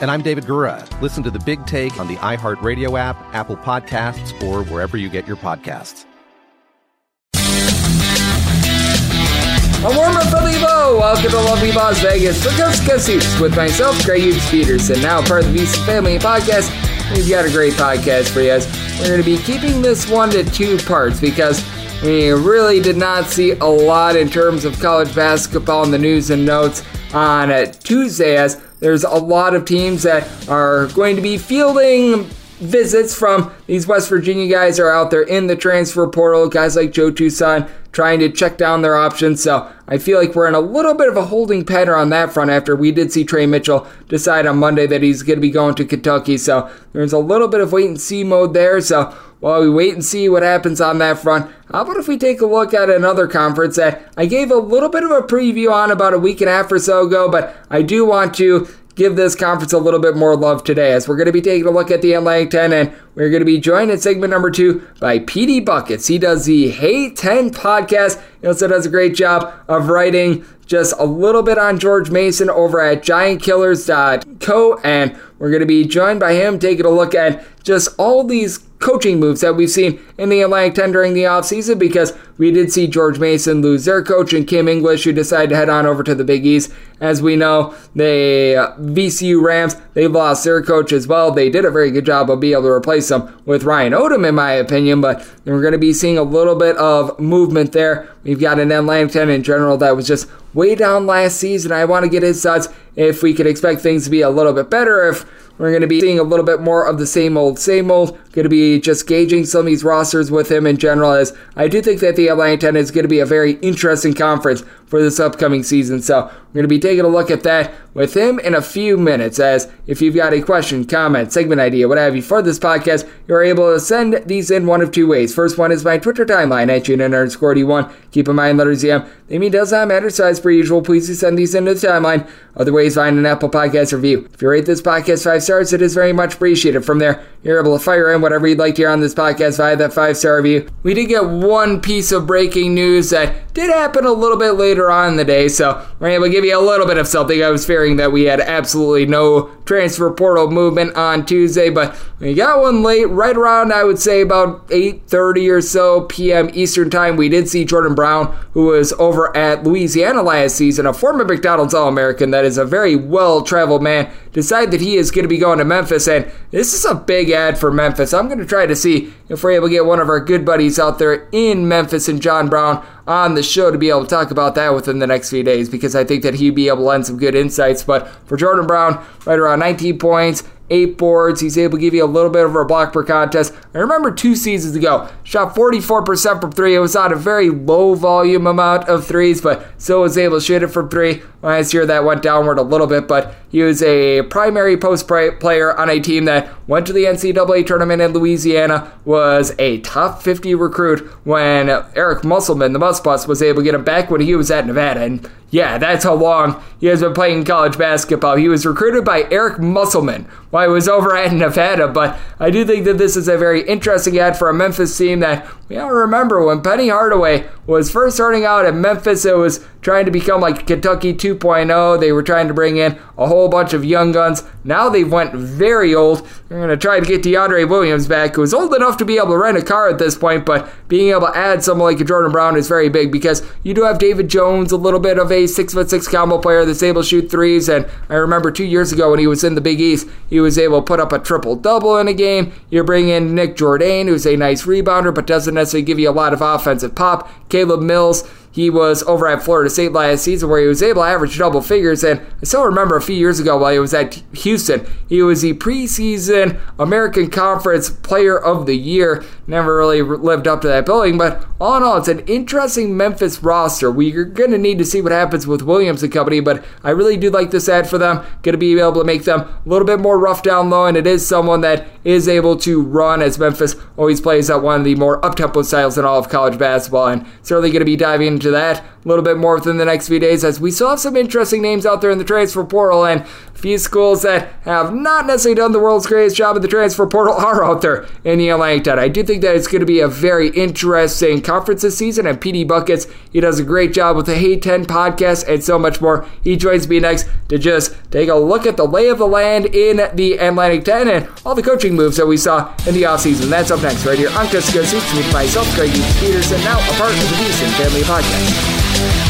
And I'm David Gura. Listen to the big take on the iHeartRadio app, Apple Podcasts, or wherever you get your podcasts. A warm up from Evo. Welcome to lovely Las Vegas for Coast to with myself, Greg Hughes Peterson. Now part of the VSiN Family Podcast. We've got a great podcast for you guys. We're going to be keeping this one to two parts because we really did not see a lot in terms of college basketball in the news and notes on Tuesday as there's a lot of teams that are going to be fielding visits from these West Virginia guys are out there in the transfer portal. Guys like Joe Toussaint trying to check down their options. So I feel like we're in a little bit of a holding pattern on that front after we did see Trey Mitchell decide on Monday that he's going to be going to Kentucky. So there's a little bit of wait and see mode there. So while we wait and see what happens on that front, how about if we take a look at another conference that I gave a little bit of a preview on about a week and a half or so ago, but I do want to give this conference a little bit more love today as we're going to be taking a look at the Atlantic 10 and we're going to be joined in segment number two by Petey Buckets. He does the Hey 10 podcast. He also does a great job of writing just a little bit on George Mason over at giantkillers.co and we're going to be joined by him taking a look at just all these coaching moves that we've seen in the Atlantic 10 during the offseason because we did see George Mason lose their coach and Kim English, who decided to head on over to the Big East. As we know, the uh, VCU Rams, they lost their coach as well. They did a very good job of being able to replace him with Ryan Odom, in my opinion, but we're going to be seeing a little bit of movement there. We've got an Atlantic 10 in general that was just way down last season. I want to get his thoughts if we could expect things to be a little bit better, if we're going to be seeing a little bit more of the same old, same old. Going to be just gauging some of these rosters with him in general, as I do think that the Atlantic 10 is going to be a very interesting conference for this upcoming season. So we're going to be taking a look at that with him in a few minutes. As if you've got a question, comment, segment idea, what have you for this podcast, you're able to send these in one of two ways. First one is my Twitter timeline at June underscore D1. Keep in mind, letters EM. The mean does not matter, so as per usual, please send these into the timeline. Other ways, find an Apple Podcast review. If you rate this podcast five stars, it is very much appreciated. From there, you're able to fire in whatever you'd like to hear on this podcast via that five star review. We did get one piece of breaking news that did happen a little bit later on in the day, so we're able to give you a little bit of something. I was fearing that we had absolutely no transfer portal movement on Tuesday, but we got one late, right around I would say about 8:30 or so p.m. Eastern time. We did see Jordan Brown, who was over at Louisiana last season, a former McDonald's All-American that is a very well-traveled man, decide that he is going to be going to Memphis, and this is a big ad for Memphis. I'm going to try to see if we're able to get one of our good buddies out there in Memphis and John Brown on the show to be able to talk about that within the next few days because I think that he'd be able to lend some good insights. But for Jordan Brown, right around 19 points, eight boards. He's able to give you a little bit of a block per contest. I remember two seasons ago, shot 44% from three. It was on a very low volume amount of threes, but still was able to shoot it from three. Last year that went downward a little bit, but he was a primary post player on a team that went to the NCAA tournament in Louisiana, was a top 50 recruit when Eric Musselman, the Musbus, was able to get him back when he was at Nevada. And yeah, that's how long he has been playing college basketball. He was recruited by Eric Musselman while he was over at Nevada, but I do think that this is a very interesting ad for a Memphis team that we all remember when Penny Hardaway was first starting out at Memphis, it was trying to become like Kentucky 2.0. They were trying to bring in a whole bunch of young guns. Now they've went very old. They're going to try to get DeAndre Williams back, who's old enough to be able to rent a car at this point, but being able to add someone like Jordan Brown is very big because you do have David Jones, a little bit of a six foot six combo player that's able to shoot threes. And I remember two years ago when he was in the Big East, he was able to put up a triple double in a game. You bring in Nick Jourdain, who's a nice rebounder but doesn't necessarily give you a lot of offensive pop. Caleb Mills, he was over at Florida State last season where he was able to average double figures. And I still remember a few years ago while he was at Houston, he was the preseason American Conference Player of the Year. Never really lived up to that billing, but all in all, it's an interesting Memphis roster. We're going to need to see what happens with Williams and company, but I really do like this ad for them. Going to be able to make them a little bit more rough down low, and it is someone that is able to run as Memphis always plays at one of the more up-tempo styles in all of college basketball, and certainly going to be diving into that a little bit more within the next few days as we still have some interesting names out there in the transfer portal and few schools that have not necessarily done the world's greatest job in the transfer portal are out there in the Atlantic 10. I do think that it's going to be a very interesting conference this season and Petey Buckets, he does a great job with the Hey 10 podcast and so much more. He joins me next to just take a look at the lay of the land in the Atlantic 10 and all the coaching moves that we saw in the offseason. That's up next right here on Cusco Suits with myself, Greg Peterson, now a part of the VSiN Family Podcast.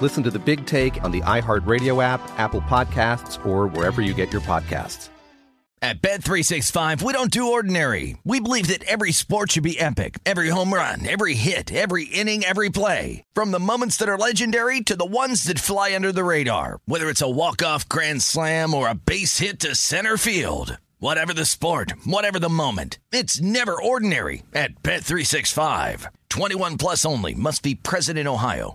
Listen to the big take on the iHeartRadio app, Apple Podcasts, or wherever you get your podcasts. At Bet365, we don't do ordinary. We believe that every sport should be epic. Every home run, every hit, every inning, every play. From the moments that are legendary to the ones that fly under the radar. Whether it's a walk-off grand slam or a base hit to center field. Whatever the sport, whatever the moment. It's never ordinary at Bet365. 21 plus only must be present in Ohio.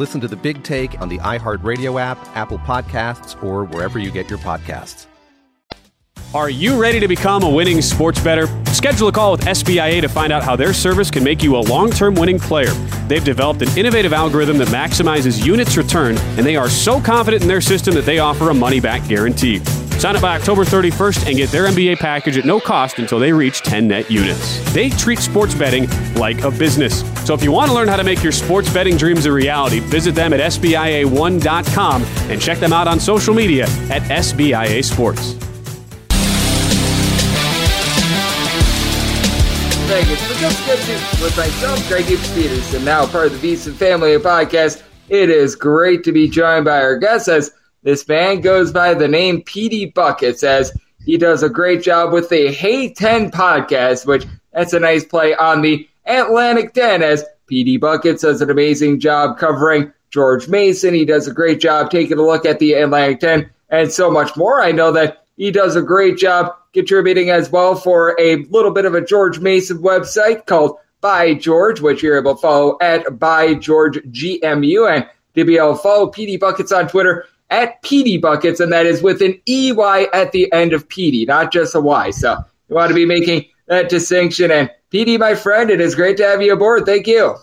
Listen to the big take on the iHeartRadio app, Apple Podcasts, or wherever you get your podcasts. Are you ready to become a winning sports bettor? Schedule a call with SBIA to find out how their service can make you a long term winning player. They've developed an innovative algorithm that maximizes units return, and they are so confident in their system that they offer a money back guarantee. Sign up by October 31st and get their NBA package at no cost until they reach 10 net units. They treat sports betting like a business. So if you want to learn how to make your sports betting dreams a reality, visit them at SBIA1.com and check them out on social media at SBIA Sports. Vegas with myself, Greg Peterson, now part of the VSiN Family Podcast. It is great to be joined by our guest as this man goes by the name Petey Bucket. Says he does a great job with the Hey 10 podcast, which that's a nice play on the Atlantic 10 as Petey Bucket does an amazing job covering George Mason. He does a great job taking a look at the Atlantic 10 and so much more. I know that he does a great job contributing as well for a little bit of a George Mason website called By George, which you're able to follow at By George GMU and to be able to follow Petey Buckets on Twitter at Petey Buckets, and that is with an EY at the end of PD, not just a Y. So you want to be making that distinction. And Petey, my friend, it is great to have you aboard. Thank you.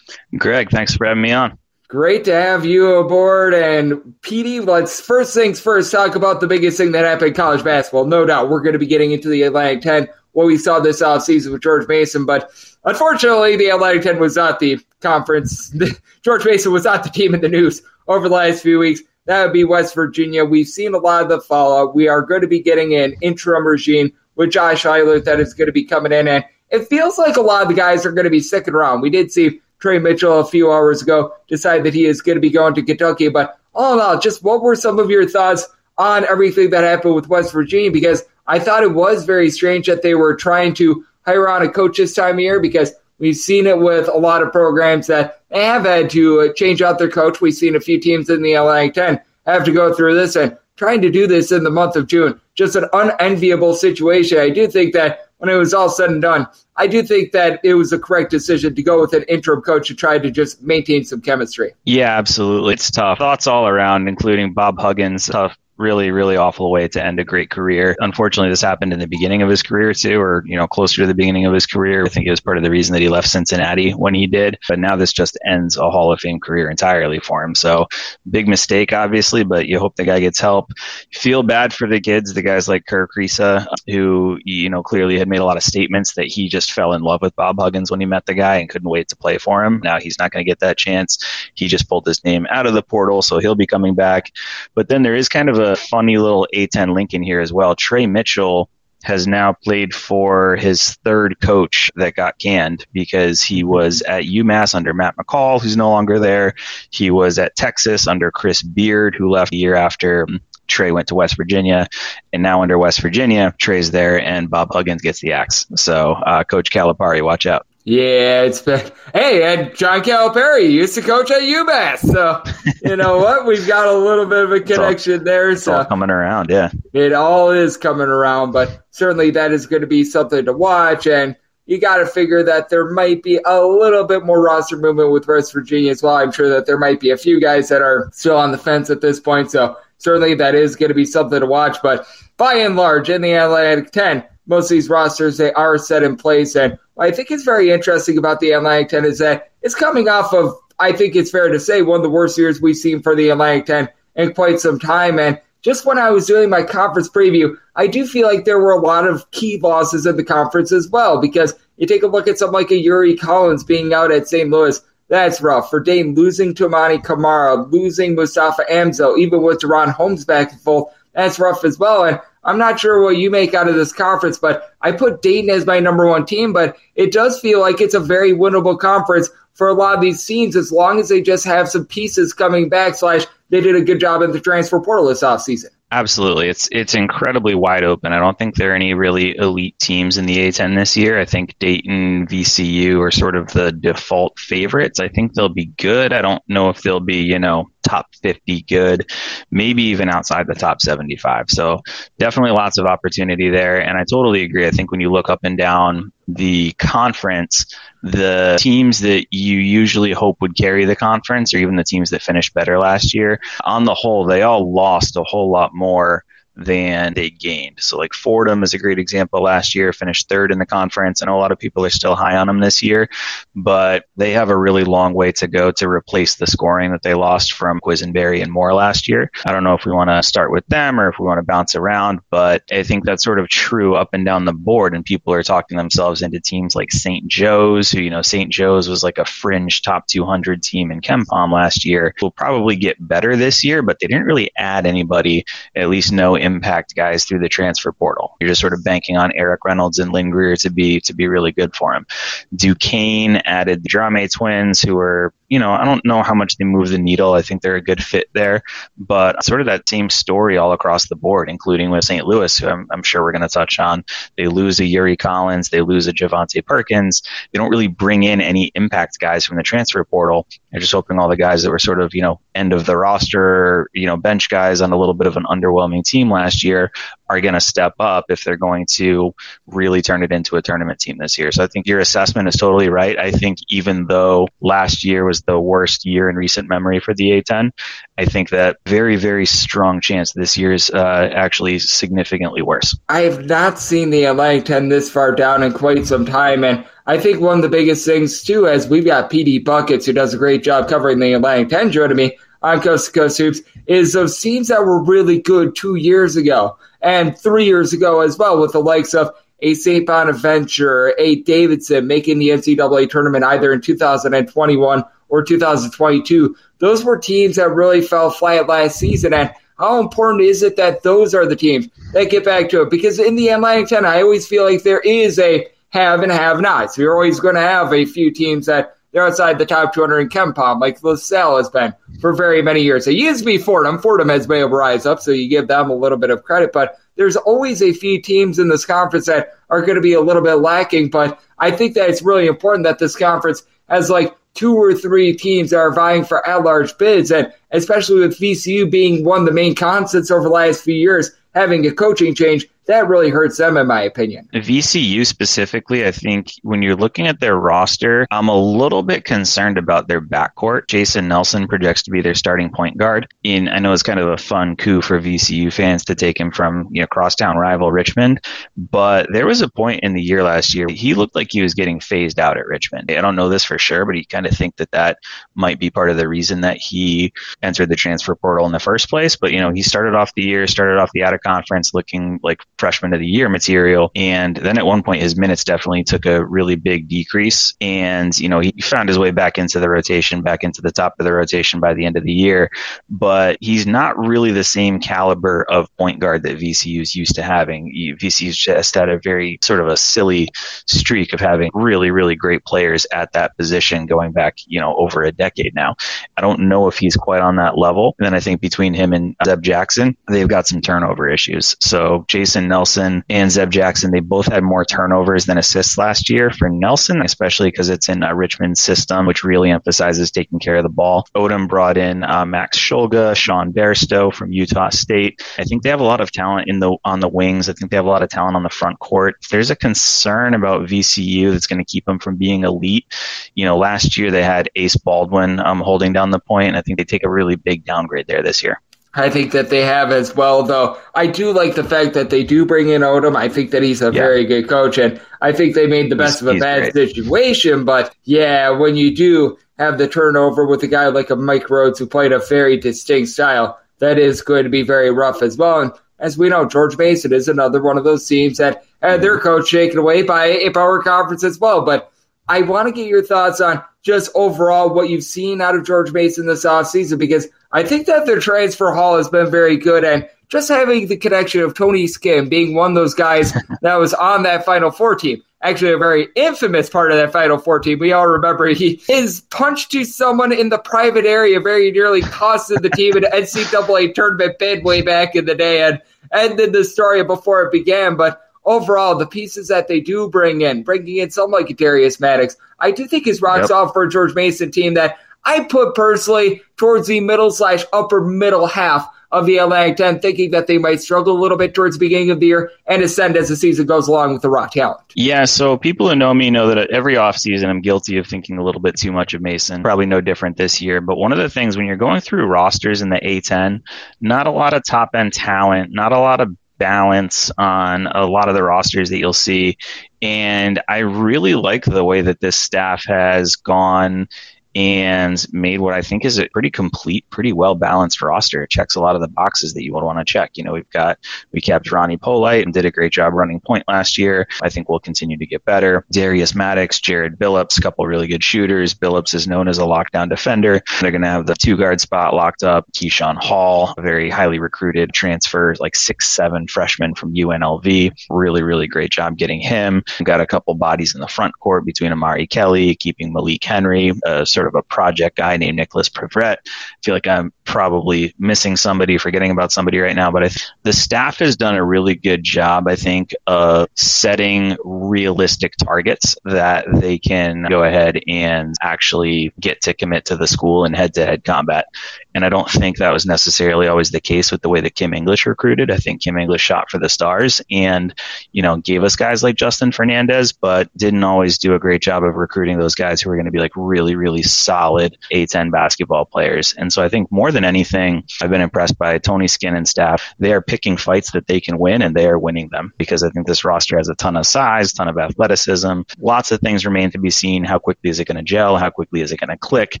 Greg, thanks for having me on. Great to have you aboard. And Petey, let's first things first talk about the biggest thing that happened in college basketball. No doubt we're going to be getting into the Atlantic 10, what we saw this offseason with George Mason. But unfortunately, the Atlantic 10 was not the conference. George Mason was not the team in the news over the last few weeks. That would be West Virginia. We've seen a lot of the fallout. We are going to be getting an interim regime with Josh Eilert that is going to be coming in. And it feels like a lot of the guys are going to be sticking around. We did see Trey Mitchell a few hours ago decide that he is going to be going to Kentucky. But all in all, just what were some of your thoughts on everything that happened with West Virginia? Because I thought it was very strange that they were trying to hire on a coach this time of year because we've seen it with a lot of programs that have had to uh, change out their coach. We've seen a few teams in the Atlantic 10 have to go through this and trying to do this in the month of June. Just an unenviable situation. I do think that when it was all said and done, I do think that it was the correct decision to go with an interim coach to try to just maintain some chemistry. Yeah, absolutely. It's tough. Thoughts all around, including Bob Huggins. Tough really, really awful way to end a great career. Unfortunately, this happened in the beginning of his career too, or, you know, closer to the beginning of his career. I think it was part of the reason that he left Cincinnati when he did. But now this just ends a Hall of Fame career entirely for him. So big mistake, obviously, but you hope the guy gets help. Feel bad for the kids, the guys like Kerr Kriisa, who, you know, clearly had made a lot of statements that he just fell in love with Bob Huggins when he met the guy and couldn't wait to play for him. Now he's not going to get that chance. He just pulled his name out of the portal, so he'll be coming back. But then there is kind of a funny little A10 link in here as well. Trey Mitchell has now played for his third coach that got canned because he was at UMass under Matt McCall, who's no longer there. He was at Texas under Chris Beard, who left a year after Trey went to West Virginia, and now under West Virginia, Trey's there, and Bob Huggins gets the axe. So, uh, Coach Calipari, watch out. Yeah, it's been. Hey, and John Calipari used to coach at UMass, so you know what? We've got a little bit of a connection all, there. It's so all coming around, yeah. It all is coming around, but certainly that is going to be something to watch, and you got to figure that there might be a little bit more roster movement with West Virginia as well. I'm sure that there might be a few guys that are still on the fence at this point, so certainly that is going to be something to watch. But by and large, in the Atlantic 10, most of these rosters they are set in place. And I think it's very interesting about the Atlantic 10 is that it's coming off of, I think it's fair to say, one of the worst years we've seen for the Atlantic 10 in quite some time. And just when I was doing my conference preview, I do feel like there were a lot of key losses in the conference as well. Because you take a look at something like a Yuri Collins being out at St. Louis. That's rough. For Dane losing Toumani Camara, losing Mustafa Amzil, even with DaRon Holmes back and full, that's rough as well. And I'm not sure what you make out of this conference, but I put Dayton as my number one team, but it does feel like it's a very winnable conference for a lot of these teams as long as they just have some pieces coming back, slash, they did a good job in the transfer portal this offseason. Absolutely. It's it's incredibly wide open. I don't think there are any really elite teams in the A10 this year. I think Dayton, VCU are sort of the default favorites. I think they'll be good. I don't know if they'll be, you know, top 50 good, maybe even outside the top 75. So definitely lots of opportunity there. And I totally agree. I think when you look up and down the conference, the teams that you usually hope would carry the conference, or even the teams that finished better last year, on the whole, they all lost a whole lot more than they gained. So, like Fordham is a great example last year, finished third in the conference. Know a lot of people are still high on them this year, but they have a really long way to go to replace the scoring that they lost from Quisenberry and Moore last year. I don't know if we want to start with them or if we want to bounce around, but I think that's sort of true up and down the board. And people are talking themselves into teams like St. Joe's, who, you know, St. Joe's was like a fringe top 200 team in KenPom last year. Will probably get better this year, but they didn't really add anybody, at least no impact guys through the transfer portal. You're just sort of banking on Eric Reynolds and Lynn Greer to be to be really good for him. Duquesne added the Drame twins, who are you know I don't know how much they move the needle. I think they're a good fit there, but sort of that same story all across the board, including with St. Louis, who I'm, I'm sure we're going to touch on. They lose a Yuri Collins, they lose a Javonte Perkins. They don't really bring in any impact guys from the transfer portal. They're just hoping all the guys that were sort of you know end of the roster, you know bench guys on a little bit of an underwhelming team last year are going to step up if they're going to really turn it into a tournament team this year. So I think your assessment is totally right. I think even though last year was the worst year in recent memory for the A10, I think that very, very strong chance this year is uh, actually significantly worse. I have not seen the Atlantic 10 this far down in quite some time. And I think one of the biggest things, too, as we've got Petey Buckets, who does a great job covering the Atlantic 10 joining me on Coast to Coast Hoops, is those teams that were really good two years ago and three years ago as well, with the likes of a St. Bonaventure, a Davidson making the NCAA tournament either in 2021 or 2022. Those were teams that really fell flat last season. And how important is it that those are the teams that get back to it? Because in the Atlantic 10, I always feel like there is a have and have nots. You're always going to have a few teams that they're outside the top 200 in KenPom, like LaSalle has been for very many years. It used to be Fordham. Fordham has been able to rise up, so you give them a little bit of credit. But there's always a few teams in this conference that are going to be a little bit lacking. But I think that it's really important that this conference has like two or three teams that are vying for at-large bids, and especially with VCU being one of the main constants over the last few years, having a coaching change, that really hurts them, in my opinion. VCU specifically, I think when you're looking at their roster, I'm a little bit concerned about their backcourt. Jason Nelson projects to be their starting point guard. I know it's kind of a fun coup for VCU fans to take him from, you know, crosstown rival Richmond. But there was a point in the year last year, he looked like he was getting phased out at Richmond. I don't know this for sure, but you kind of think that that might be part of the reason that he entered the transfer portal in the first place. But, you know, he started off the year, started off the out of conference looking like freshman of the year material. And then at one point, his minutes definitely took a really big decrease. And, you know, he found his way back into the rotation, back into the top of the rotation by the end of the year. But he's not really the same caliber of point guard that VCU is used to having. VCU's just had a very sort of a silly streak of having really, really great players at that position going back, you know, over a decade now. I don't know if he's quite on that level. And then I think between him and Zeb Jackson, they've got some turnover issues. So Jason Nelson and Zeb Jackson, they both had more turnovers than assists last year. For Nelson, especially because it's in a Richmond system, which really emphasizes taking care of the ball. Odom brought in uh, Max Shulga, Sean Bairstow from Utah State. I think they have a lot of talent in the on the wings. I think they have a lot of talent on the front court. If there's a concern about VCU that's going to keep them from being elite, you know, last year they had Ace Baldwin um, holding down the point, and I think they take a really big downgrade there this year. I think that they have as well, though. I do like the fact that they do bring in Odom. I think that he's a yeah. very good coach, and I think they made the best he's, of a bad great. situation. But yeah, when you do have the turnover with a guy like a Mike Rhoades who played a very distinct style, that is going to be very rough as well. And as we know, George Mason is another one of those teams that had their mm-hmm. coach taken away by a power conference as well. But I want to get your thoughts on just overall what you've seen out of George Mason this offseason because I think that their transfer haul has been very good and just having the connection of Tony Skinn being one of those guys that was on that Final Four team. Actually, a very infamous part of that Final Four team. We all remember he his punch to someone in the private area very nearly costed the team an NCAA tournament bid way back in the day and ended the story before it began. But overall, the pieces that they do bring in, bringing in someone like Darius Maddox, I do think is rocks yep. off for a George Mason team that I put personally towards the middle slash upper middle half of the Atlantic 10, thinking that they might struggle a little bit towards the beginning of the year and ascend as the season goes along with the raw talent. Yeah, so people who know me know that every offseason I'm guilty of thinking a little bit too much of Mason. Probably no different this year. But one of the things when you're going through rosters in the A10, not a lot of top end talent, not a lot of balance on a lot of the rosters that you'll see. And I really like the way that this staff has gone and made what I think is a pretty complete, pretty well balanced roster. It checks a lot of the boxes that you would want to check. You know, we've got, we kept Ronnie Polite and did a great job running point last year. I think we'll continue to get better. Darius Maddox, Jared Billups, a couple really good shooters. Billups is known as a lockdown defender. They're going to have the two guard spot locked up. Keyshawn Hall, a very highly recruited transfer, like six, seven freshman from UNLV. Really, really great job getting him. Got a couple bodies in the front court between Amari Kelly, keeping Malik Henry, uh, sort of a project guy named Nicholas Privret. I feel like I'm probably missing somebody, forgetting about somebody right now, but I th- the staff has done a really good job, I think, of setting realistic targets that they can go ahead and actually get to commit to the school in head to head combat. And I don't think that was necessarily always the case with the way that Kim English recruited. I think Kim English shot for the stars and, you know, gave us guys like Justin Fernandez, but didn't always do a great job of recruiting those guys who are going to be like really, really solid A10 basketball players. And so I think more than anything, I've been impressed by Tony Skinn and staff. They are picking fights that they can win and they are winning them because I think this roster has a ton of size, ton of athleticism. Lots of things remain to be seen. How quickly is it going to gel? How quickly is it going to click?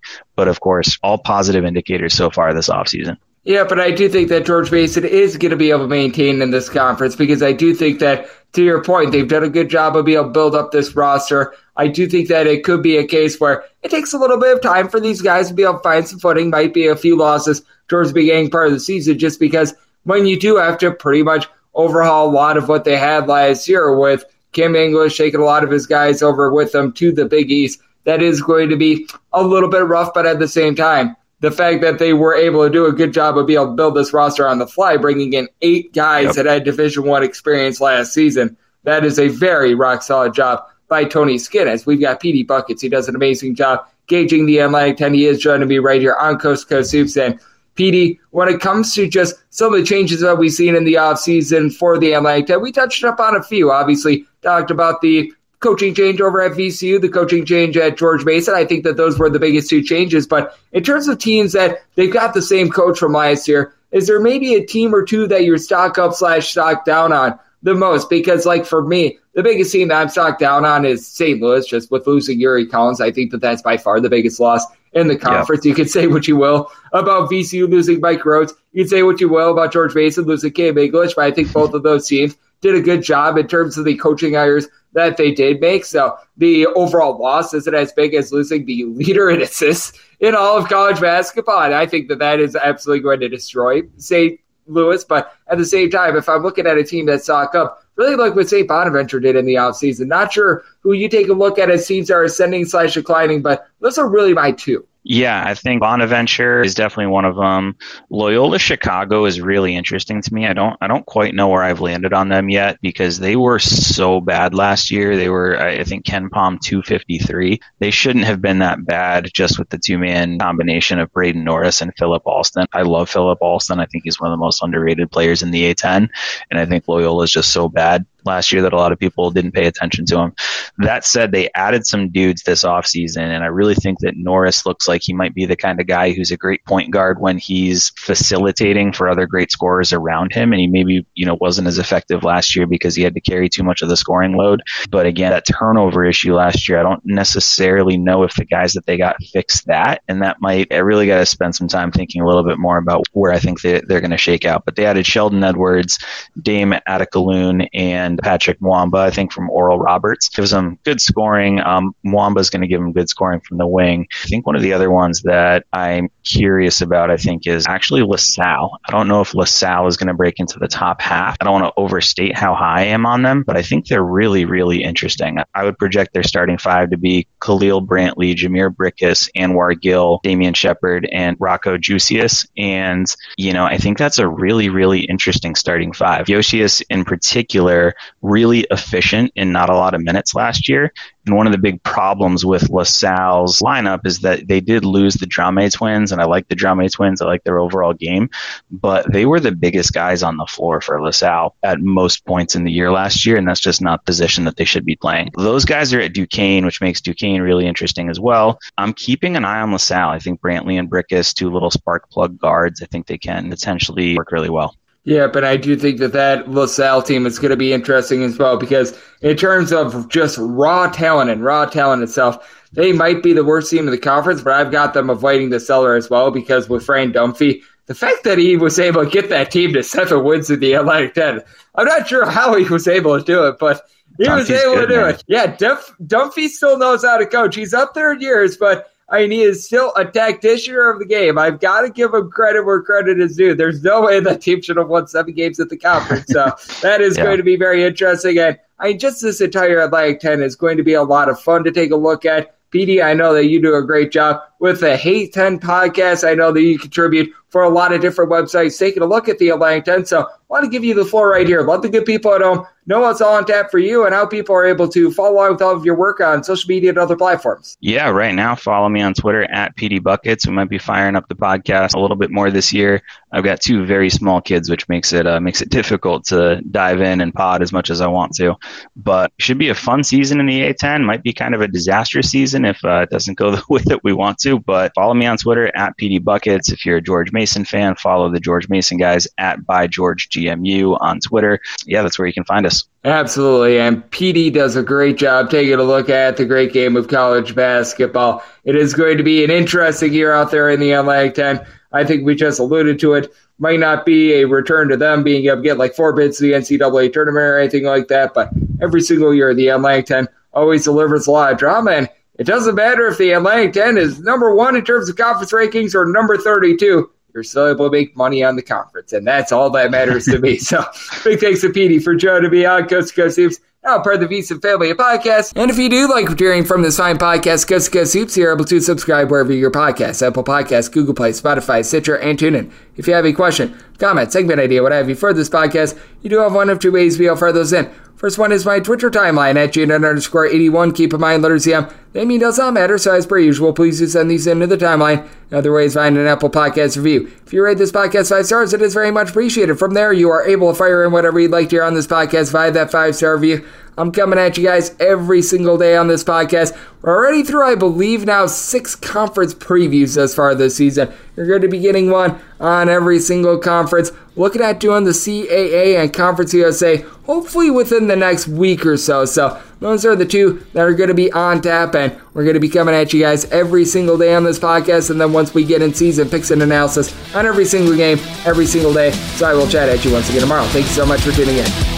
But of course, all positive indicators so far this offseason. Yeah, but I do think that George Mason is going to be able to maintain in this conference because I do think that, to your point, they've done a good job of being able to build up this roster. I do think that it could be a case where it takes a little bit of time for these guys to be able to find some footing. Might be a few losses towards the beginning part of the season, just because when you do have to pretty much overhaul a lot of what they had last year with Kim English taking a lot of his guys over with them to the Big East, that is going to be a little bit rough, but at the same time, the fact that they were able to do a good job of being able to build this roster on the fly, bringing in eight guys yep. that had Division One experience last season, that is a very rock solid job by Tony Skinn. As we've got Petey Buckets, he does an amazing job gauging the Atlantic 10. He is joining me right here on Coast Coast Hoops. And PD, when it comes to just some of the changes that we've seen in the offseason for the Atlantic 10, we touched up on a few. Obviously, talked about the coaching change over at VCU, the coaching change at George Mason. I think that those were the biggest two changes. But in terms of teams that they've got the same coach from last year, is there maybe a team or two that you're stock up slash stock down on the most? Because, like for me, the biggest team that I'm stock down on is St. Louis, just with losing Yuri Collins. I think that that's by far the biggest loss in the conference. You can say what you will about VCU losing Mike Rhoades. You can say what you will about George Mason losing Kim English, but I think both of those teams did a good job in terms of the coaching hires that they did make. So the overall loss isn't as big as losing the leader in assists in all of college basketball. And I think that that is absolutely going to destroy St. Louis. But at the same time, if I'm looking at a team that stock up, really like what St. Bonaventure did in the offseason, not sure who you take a look at as teams are ascending slash declining, but those are really my two. Yeah, I think Bonaventure is definitely one of them. Loyola Chicago is really interesting to me. I don't I don't quite know where I've landed on them yet because they were so bad last year. They were I think KenPom 253. They shouldn't have been that bad just with the two man combination of Braden Norris and Philip Alston. I love Philip Alston. I think he's one of the most underrated players in the A10 and I think Loyola is just so bad last year that a lot of people didn't pay attention to him. That said, they added some dudes this offseason, and I really think that Norris looks like he might be the kind of guy who's a great point guard when he's facilitating for other great scorers around him, and he maybe, you know, wasn't as effective last year because he had to carry too much of the scoring load. But again, that turnover issue last year, I don't necessarily know if the guys that they got fixed that, and that might, I really got to spend some time thinking a little bit more about where I think they, they're going to shake out. But they added Sheldon Edwards, Dame Adelekun, and Patrick Mwamba, I think from Oral Roberts. Gives them good scoring. Um, Mwamba's going to give him good scoring from the wing. I think one of the other ones that I'm curious about, I think, is actually LaSalle. I don't know if LaSalle is going to break into the top half. I don't want to overstate how high I am on them, but I think they're really, really interesting. I would project their starting five to be Khalil Brantley, Jhamir Brickus, Anwar Gill, Damian Shepard, and Rokas Jocius. And, you know, I think that's a really, really interesting starting five. Jocius in particular really efficient in not a lot of minutes last year. And one of the big problems with LaSalle's lineup is that they did lose the Drame twins, and I like the Drame twins. I like their overall game, but they were the biggest guys on the floor for LaSalle at most points in the year last year, and that's just not the position that they should be playing. Those guys are at Duquesne, which makes Duquesne really interesting as well. I'm keeping an eye on LaSalle. I think Brantley and Brickus, two little spark plug guards, I think they can potentially work really well. Yeah, but I do think that that LaSalle team is going to be interesting as well because in terms of just raw talent and raw talent itself, they might be the worst team in the conference, but I've got them avoiding the cellar as well because with Fran Dunphy, the fact that he was able to get that team to seven wins in the Atlantic 10, I'm not sure how he was able to do it, but he Dunphy's was able good, to do man. it. Yeah, Duff, Dunphy still knows how to coach. He's up there in years, but I mean, he is still a tacticianer of the game. I've got to give him credit where credit is due. There's no way that team should have won seven games at the conference. So that is yeah. going to be very interesting. And I mean, just this entire Atlantic 10 is going to be a lot of fun to take a look at. Petey, I know that you do a great job with the Hey 10 podcast. I know that you contribute for a lot of different websites taking a look at the Atlantic 10. So I want to give you the floor right here. Let the good people at home know what's all on tap for you and how people are able to follow along with all of your work on social media and other platforms. Yeah, right now, follow me on Twitter at Petey Buckets. We might be firing up the podcast a little bit more this year. I've got two very small kids, which makes it uh, makes it difficult to dive in and pod as much as I want to. But should be a fun season in the A10. Might be kind of a disastrous season if uh, it doesn't go the way that we want to. But follow me on Twitter at Petey Buckets. If you're a George Mason fan, follow the George Mason guys at by George GMU on Twitter. Yeah, that's where you can find us. Absolutely. And Petey does a great job taking a look at the great game of college basketball. It is going to be an interesting year out there in the Atlantic 10. I think we just alluded to it. Might not be a return to them being able to get like four bids to the NCAA tournament or anything like that, but every single year the Atlantic 10 always delivers a lot of drama. And it doesn't matter if the Atlantic 10 is number one in terms of conference rankings or number 32 you're still able to make money on the conference, and that's all that matters to me. So, big thanks to Petey for joining me on Coast to Coast Hoops. Now part of the VSiN family Podcast. And if you do like hearing from this fine podcast, Coast to Coast Hoops, you're able to subscribe wherever your podcast, Apple Podcasts, Google Play, Spotify, Stitcher, and TuneIn. If you have a question, comment, segment idea, what have you for this podcast, you do have one of two ways we offer those in. First one is my Twitter timeline at June underscore 81. Keep in mind, letters CM. The name does not matter, so as per usual, please do send these into the timeline. Other ways, find an Apple Podcast review. If you rate this podcast five stars, it is very much appreciated. From there, you are able to fire in whatever you'd like to hear on this podcast via that five star review. I'm coming at you guys every single day on this podcast. We're already through, I believe, now six conference previews thus far this season. You're going to be getting one on every single conference. Looking at doing the CAA and Conference USA hopefully within the next week or so. So those are the two that are going to be on tap, and we're going to be coming at you guys every single day on this podcast. And then once we get in season picks and analysis on every single game, every single day. So I will chat at you once again tomorrow. Thank you so much for tuning in.